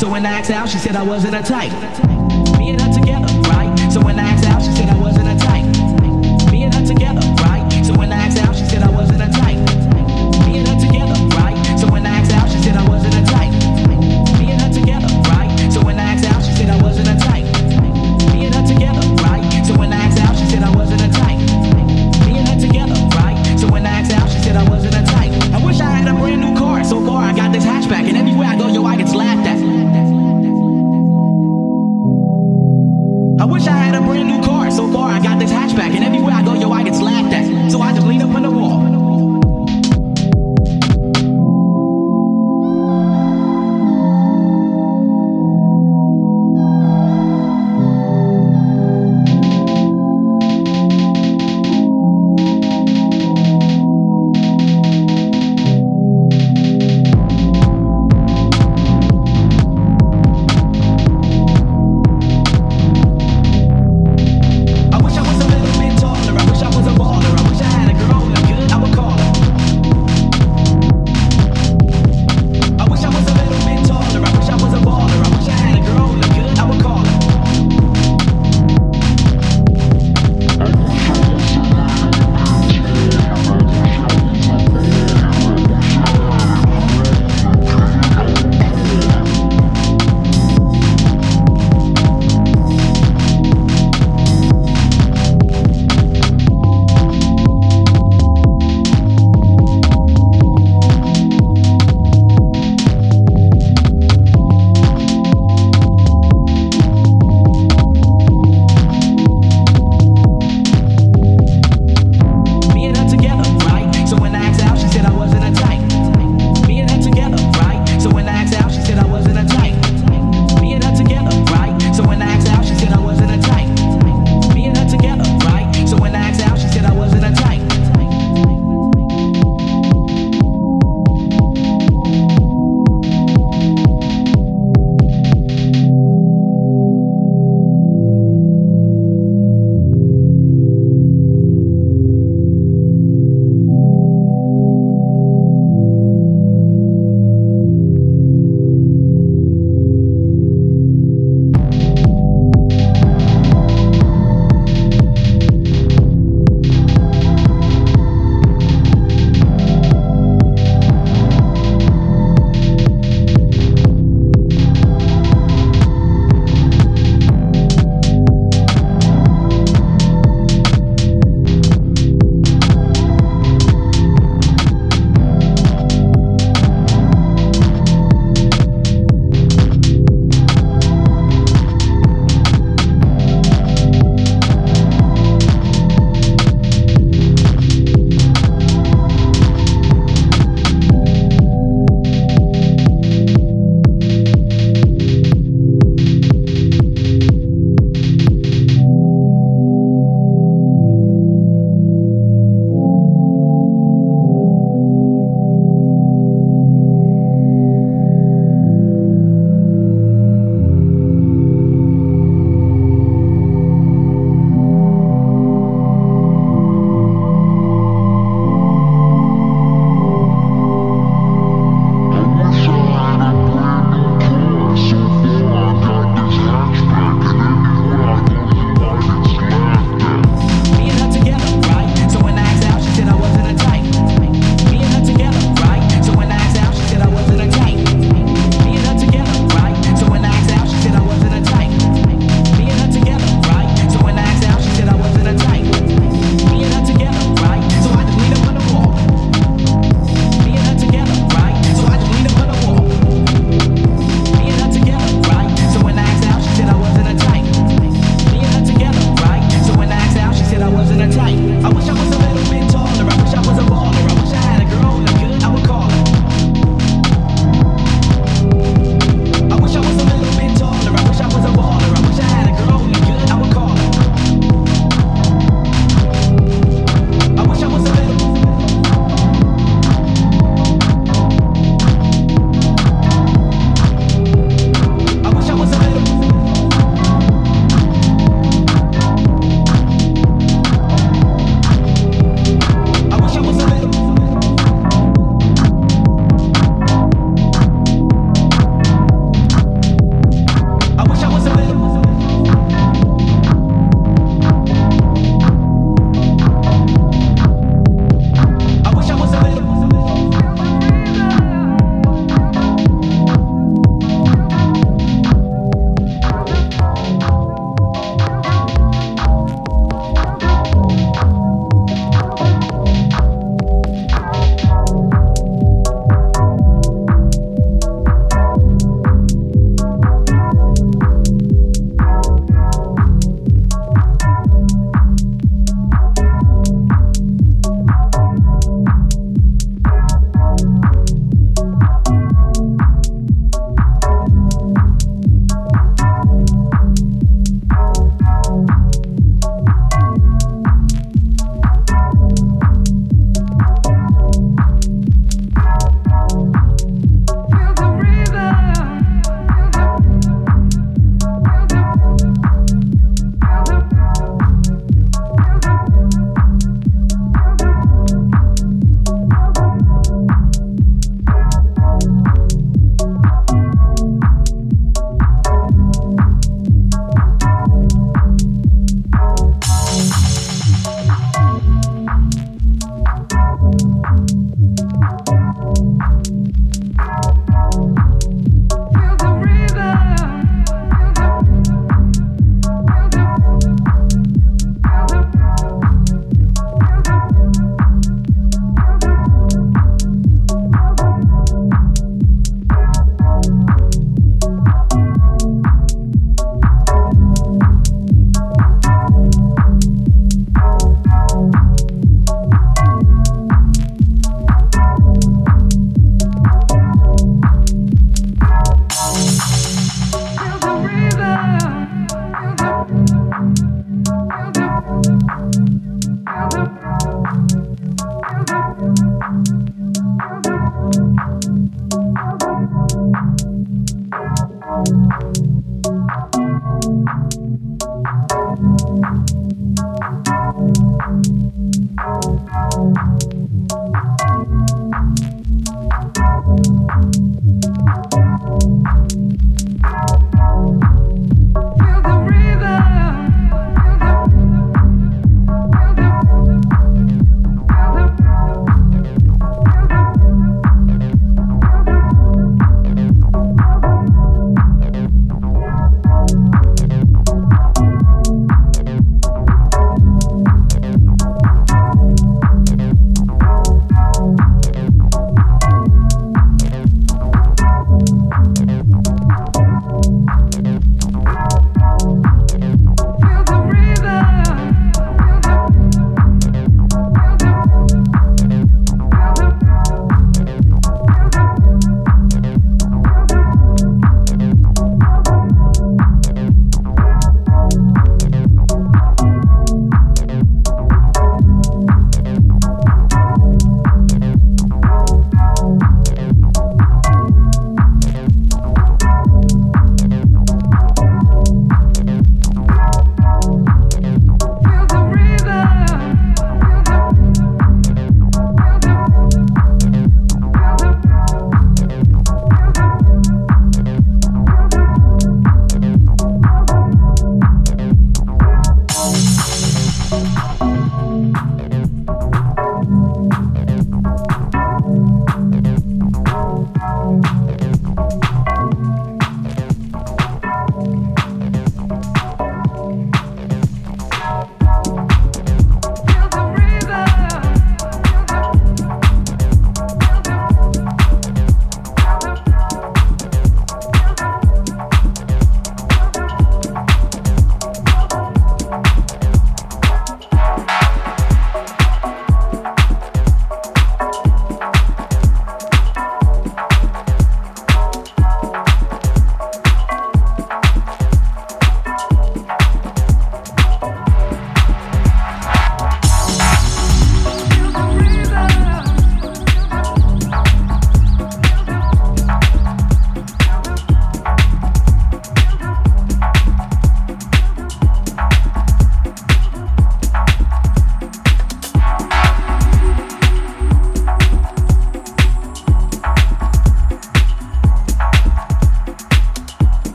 So when I asked out, she said I wasn't a type.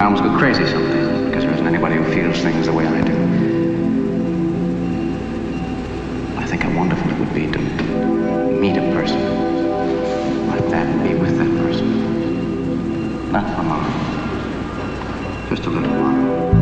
I almost go crazy sometimes because there isn't anybody who feels things the way I do. I think how wonderful it would be to meet a person like that and be with that person. Not for long. Just a little while.